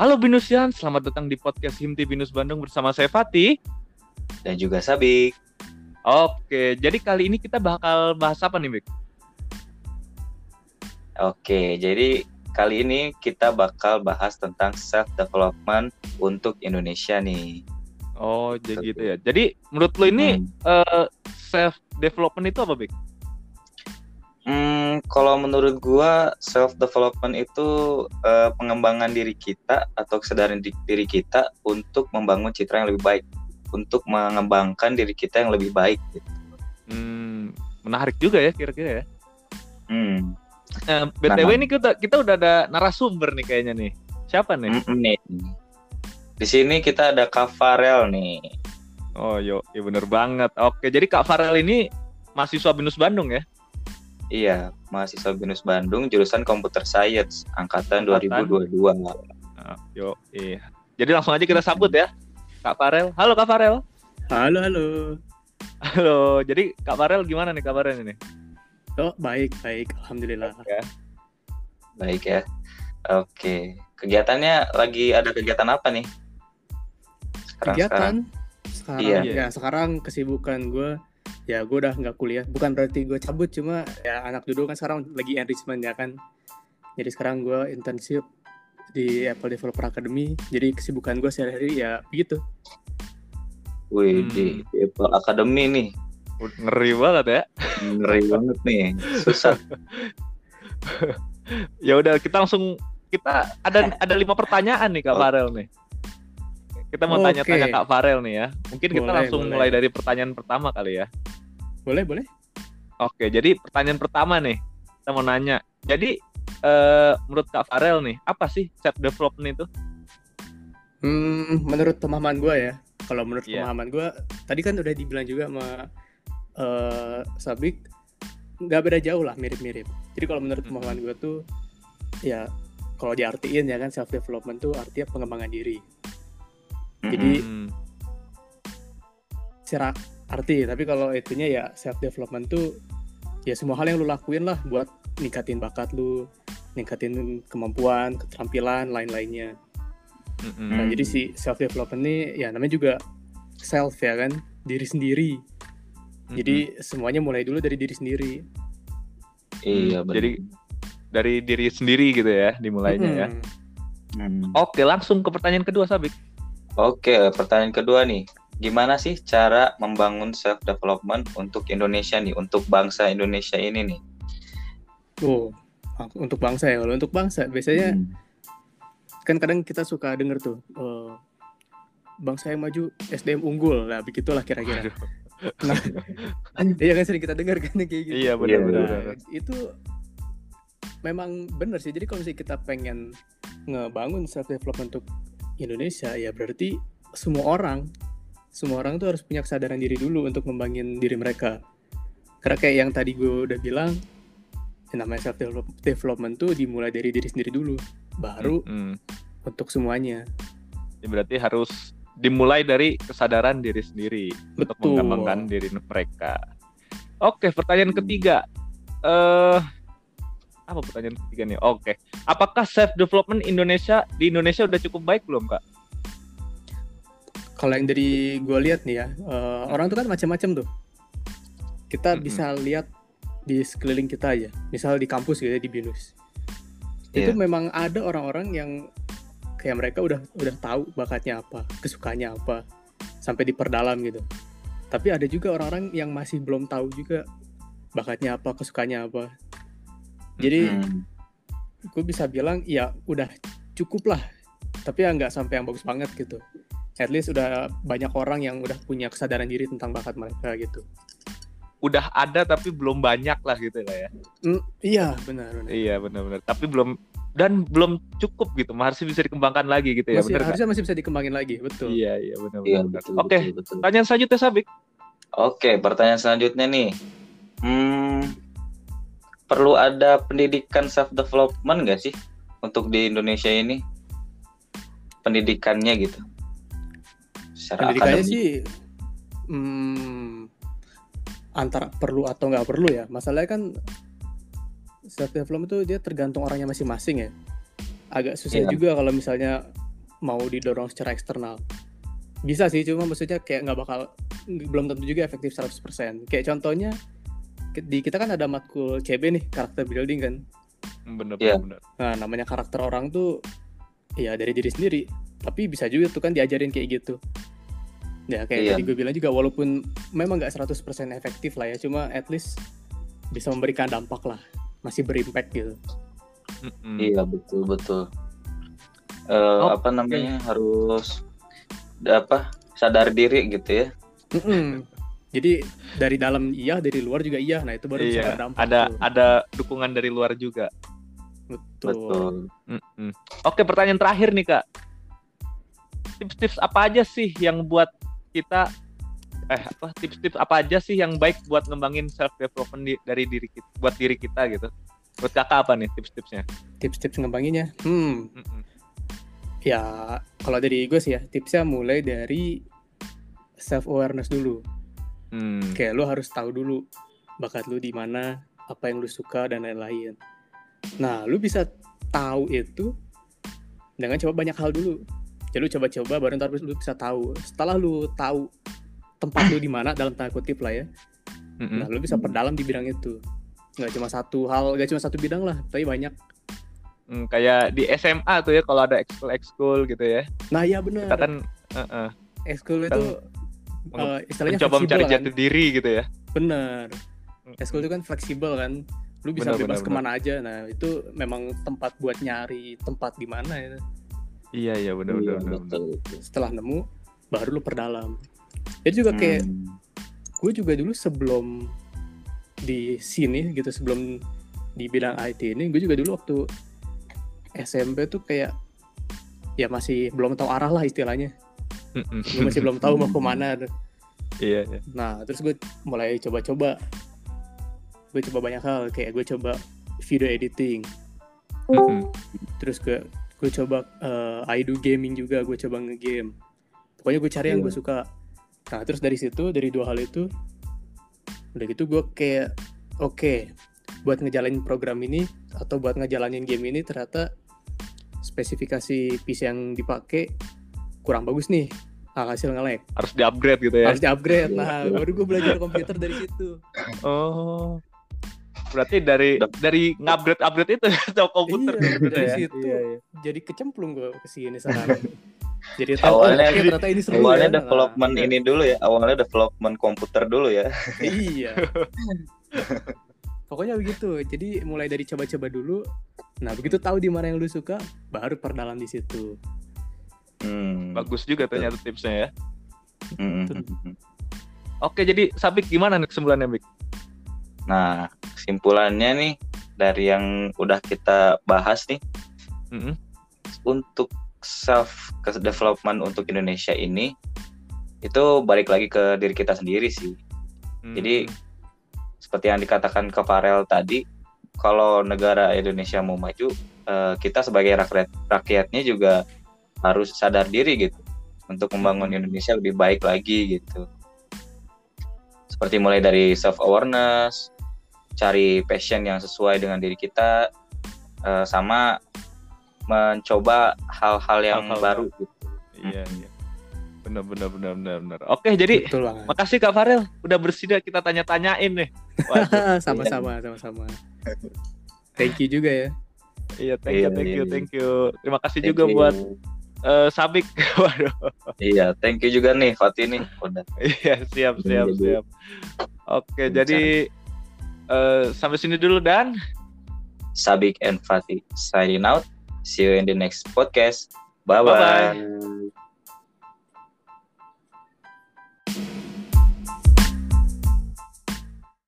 Halo Binusian, selamat datang di podcast Himti Binus Bandung bersama saya Fatih. dan juga Sabik. Oke, jadi kali ini kita bakal bahas apa nih, Bik? Oke, jadi kali ini kita bakal bahas tentang self development untuk Indonesia nih. Oh, jadi gitu ya. Jadi menurut lo ini Hmm. eh, self development itu apa, Bik? Hmm, kalau menurut gua self development itu eh, pengembangan diri kita atau kesadaran di- diri kita untuk membangun citra yang lebih baik, untuk mengembangkan diri kita yang lebih baik. gitu. Hmm, menarik juga ya kira-kira ya. Hmm, Eh, BTW Nah. ini kita kita udah ada narasumber nih kayaknya nih. Siapa nih? mm-mm nih. Di sini kita ada Kak Farel nih. Oh, yo, ya bener banget. Oke, jadi Kak Farel ini mahasiswa Binus Bandung ya? Iya, mahasiswa BINUS Bandung jurusan Computer Science angkatan Angkatan? 2022. Ah, yo, iya. Jadi langsung aja kita sambut ya. Kak Farel. Halo Kak Farel. Halo, halo. Halo. Jadi Kak Farel gimana nih kabarnya ini? Oh, baik, baik. Alhamdulillah. Baik ya. Oke. Kegiatannya lagi ada kegiatan apa nih? Sekarang Kegiatan sekarang Iya. ya sekarang kesibukan gue ya gue udah nggak kuliah. Bukan berarti gue cabut cuma ya anak duduk kan sekarang lagi enrichment ya kan. Jadi sekarang gue internship di Apple Developer Academy. Jadi kesibukan gue sehari-hari ya begitu. Wih, Hmm. di, di Apple Academy nih. Ngeri banget ya. Ngeri banget nih. Susah. Ya udah kita langsung kita ada ada lima pertanyaan nih Kak Oh. Farel nih. Kita mau tanya-tanya Kak Farel nih ya. Mungkin kita Boleh, langsung boleh. mulai dari pertanyaan pertama kali ya. Boleh, boleh? Oke, jadi pertanyaan pertama nih. Kita mau nanya. Jadi eh, menurut Kak Farel nih, apa sih self development itu? Hmm, menurut pemahaman gue ya. Kalau menurut Iya. pemahaman gue, tadi kan udah dibilang juga sama eh, Sabik, nggak beda jauh lah, mirip-mirip. Jadi kalau menurut Mm-mm. pemahaman gue tuh, ya kalau diartiin ya kan self development tuh artinya pengembangan diri. Jadi Hmm. secara arti, tapi kalau itunya ya self development tuh ya semua hal yang lu lakuin lah buat ningkatin bakat lu, ningkatin kemampuan, keterampilan, lain-lainnya. Mm-mm. Nah, Hmm. jadi si self development ini ya namanya juga self ya kan, diri sendiri. Jadi semuanya mulai dulu dari diri sendiri. Iya, benar. Jadi dari diri sendiri gitu ya dimulainya ya. Mm-mm. Hmm. Oke, langsung ke pertanyaan kedua Sabik. Oke, pertanyaan kedua nih. Gimana sih cara membangun self development untuk Indonesia nih, untuk bangsa Indonesia ini nih? Oh, untuk bangsa ya. Kalau untuk bangsa biasanya Hmm. kan kadang kita suka denger tuh eh, bangsa yang maju SDM unggul. Nah, begitulah kira-kira. Nah, iya kan sering kita dengar kan kayak gitu. Iya Iya, benar benar. benar. Nah, itu memang benar sih. Jadi kalau misalnya kita pengen ngebangun self development untuk Indonesia, ya berarti semua orang, semua orang tuh harus punya kesadaran diri dulu untuk ngembangin diri mereka. Karena kayak yang tadi gue udah bilang, yang namanya self development tuh dimulai dari diri sendiri dulu, baru Mm-mm. untuk semuanya. Ya, berarti harus dimulai dari kesadaran diri sendiri untuk Betul. mengembangkan diri mereka. Oke, pertanyaan ketiga. Eh apa pertanyaan ketiga nih? Oke. Apakah self development Indonesia di Indonesia udah cukup baik belum, Kak? Kalau yang dari gue lihat nih ya, eh, orang tuh kan macam-macam tuh. Kita Mm-mm. bisa lihat di sekeliling kita aja, misal di kampus gitu ya, di binus. Itu Iya. memang ada orang-orang yang kayak mereka udah udah tahu bakatnya apa, kesukaannya apa, sampai diperdalam gitu. Tapi ada juga orang-orang yang masih belum tahu juga bakatnya apa, kesukaannya apa. Jadi Hmm. gue bisa bilang ya udah cukup lah tapi ya nggak sampai yang bagus banget gitu at least udah banyak orang yang udah punya kesadaran diri tentang bakat mereka gitu Udah ada tapi belum banyak lah gitu lah ya. Hmm, iya benar benar Iya, benar-benar. Tapi belum dan belum cukup gitu. Masih bisa dikembangkan lagi gitu ya, masih, harusnya masih bisa dikembangin lagi betul Iya, iya benar Iya, benar. betul, Oke, betul, betul. pertanyaan selanjutnya Sabik. Oke, pertanyaan selanjutnya nih. Hmm, perlu ada pendidikan self development nggak sih untuk di Indonesia ini? Pendidikannya gitu. Secara pendidikannya akademik. sih hmm, antara perlu atau nggak perlu ya masalahnya kan self development itu dia tergantung orangnya masing-masing ya agak susah Iya. juga kalau misalnya mau didorong secara eksternal. Bisa sih, cuma maksudnya kayak nggak bakal belum tentu juga efektif 100%. Kayak contohnya di kita kan ada matkul CB nih, karakter building kan. bener Iya. bener Nah, namanya karakter orang tuh ya dari diri sendiri. Tapi bisa juga tuh kan diajarin kayak gitu. Ya kayak Iya. tadi gue bilang juga walaupun memang nggak 100% efektif lah ya, cuma at least bisa memberikan dampak lah. Masih berimpact gitu. Mm-mm. Iya betul betul. Eh, Oh, apa namanya harus apa sadar diri gitu ya. Mm-mm. Jadi dari dalam iya, dari luar juga iya. Nah, itu baru bisa iya berdampak. ada tuh. ada dukungan dari luar juga Betul. Betul. Mm-mm. Oke, pertanyaan terakhir nih kak. Tips-tips apa aja sih yang buat kita eh apa tips-tips apa aja sih yang baik buat ngembangin self development di- dari diri kita buat diri kita gitu. Buat kakak apa nih tips-tipsnya? Tips-tips ngembanginnya. Hmm, Mm-mm. ya kalau dari gue sih ya, tipsnya mulai dari self awareness dulu. Hmm. Kayak lu harus tahu dulu bakat lu di mana, apa yang lu suka dan lain-lain. Nah, lu bisa tahu itu dengan coba banyak hal dulu. Jadi lu coba-coba baru ntar lu bisa tahu. Setelah lu tahu tempat lu di mana dalam tanda kutip lah ya. Mm-mm. Nah, lu bisa perdalam di bidang itu. Nggak cuma satu hal, nggak cuma satu bidang lah, tapi banyak. Hmm, kayak di SMA tuh ya kalau ada ekskul ekskul gitu ya. Nah, iya Kita benar. kan uh-uh, Ekskul itu eh, istilahnya mencoba mencari kan. jati diri gitu ya. Bener. Eskul itu kan fleksibel kan. Lu bisa Benar, bebas benar, ke mana aja. Nah, itu memang tempat buat nyari tempat di mana ya. Iya iya benar Iya, benar betul. Setelah nemu, baru lu perdalam. Jadi juga kayak Hmm. gue juga dulu sebelum di sini gitu, sebelum di bidang IT ini, gue juga dulu waktu SMP tuh kayak ya masih belum tahu arah lah istilahnya. Gue masih belum tahu mau ke mana. Iya iya. Nah, terus gue mulai coba-coba. Gue coba banyak hal, kayak gue coba video editing, terus gue gue coba eh, I do gaming juga gue coba ngegame pokoknya gue cari yang gue Iya. suka nah terus dari situ dari dua hal itu udah gitu gue kayak oke buat ngejalanin program ini atau buat ngejalanin game ini ternyata spesifikasi PC yang dipakai kurang bagus nih hasil nge-lag Harus di-upgrade gitu ya. harus di-upgrade Iya. nah baru gue belajar komputer dari situ Oh. Berarti dari dari ngupgrade upgrade itu atau komputer Iya, gitu dari ya. situ. Iya, iya. jadi kecemplung gue ke sini sekarang jadi tahu Awalnya- oh, oke, ternyata ini seru Awalnya ya. Nah, development ini dulu ya. Awalnya development komputer dulu ya. iya pokoknya begitu jadi mulai dari coba-coba dulu nah begitu tahu di mana yang lu suka baru perdalam di situ Hmm. Bagus juga ternyata tipsnya ya. Hmm, hmm, hmm. Oke, jadi Sabik gimana nih kesimpulannya, Bik? Nah, kesimpulannya nih dari yang udah kita bahas nih Mm-mm. untuk self development untuk Indonesia ini itu balik lagi ke diri kita sendiri sih. Jadi, Hmm. Seperti yang dikatakan ke Farel tadi, kalau negara Indonesia mau maju, eh, kita sebagai rakyat rakyatnya juga harus sadar diri gitu untuk membangun Indonesia lebih baik lagi gitu. Seperti mulai dari self awareness, cari passion yang sesuai dengan diri kita, eh, sama mencoba hal-hal yang Hal-hal baru gitu. Iya, iya. Benar benar benar benar benar. Oke, jadi betul banget makasih Kak Farel udah bersedia kita tanya-tanyain nih. Sama-sama sama-sama thank you juga ya iya, thank you, Iya, thank iya, you, iya. thank you. Terima kasih Thank juga you. buat eh, Sabik. Waduh. Iya, thank you juga nih Fatih nih udah Iya, siap, siap, Jadi- siap. Oke, Bicara. jadi eh, sampai sini dulu dan Sabik and Fatih signing out. See you in the next podcast. Bye Bye-bye. bye.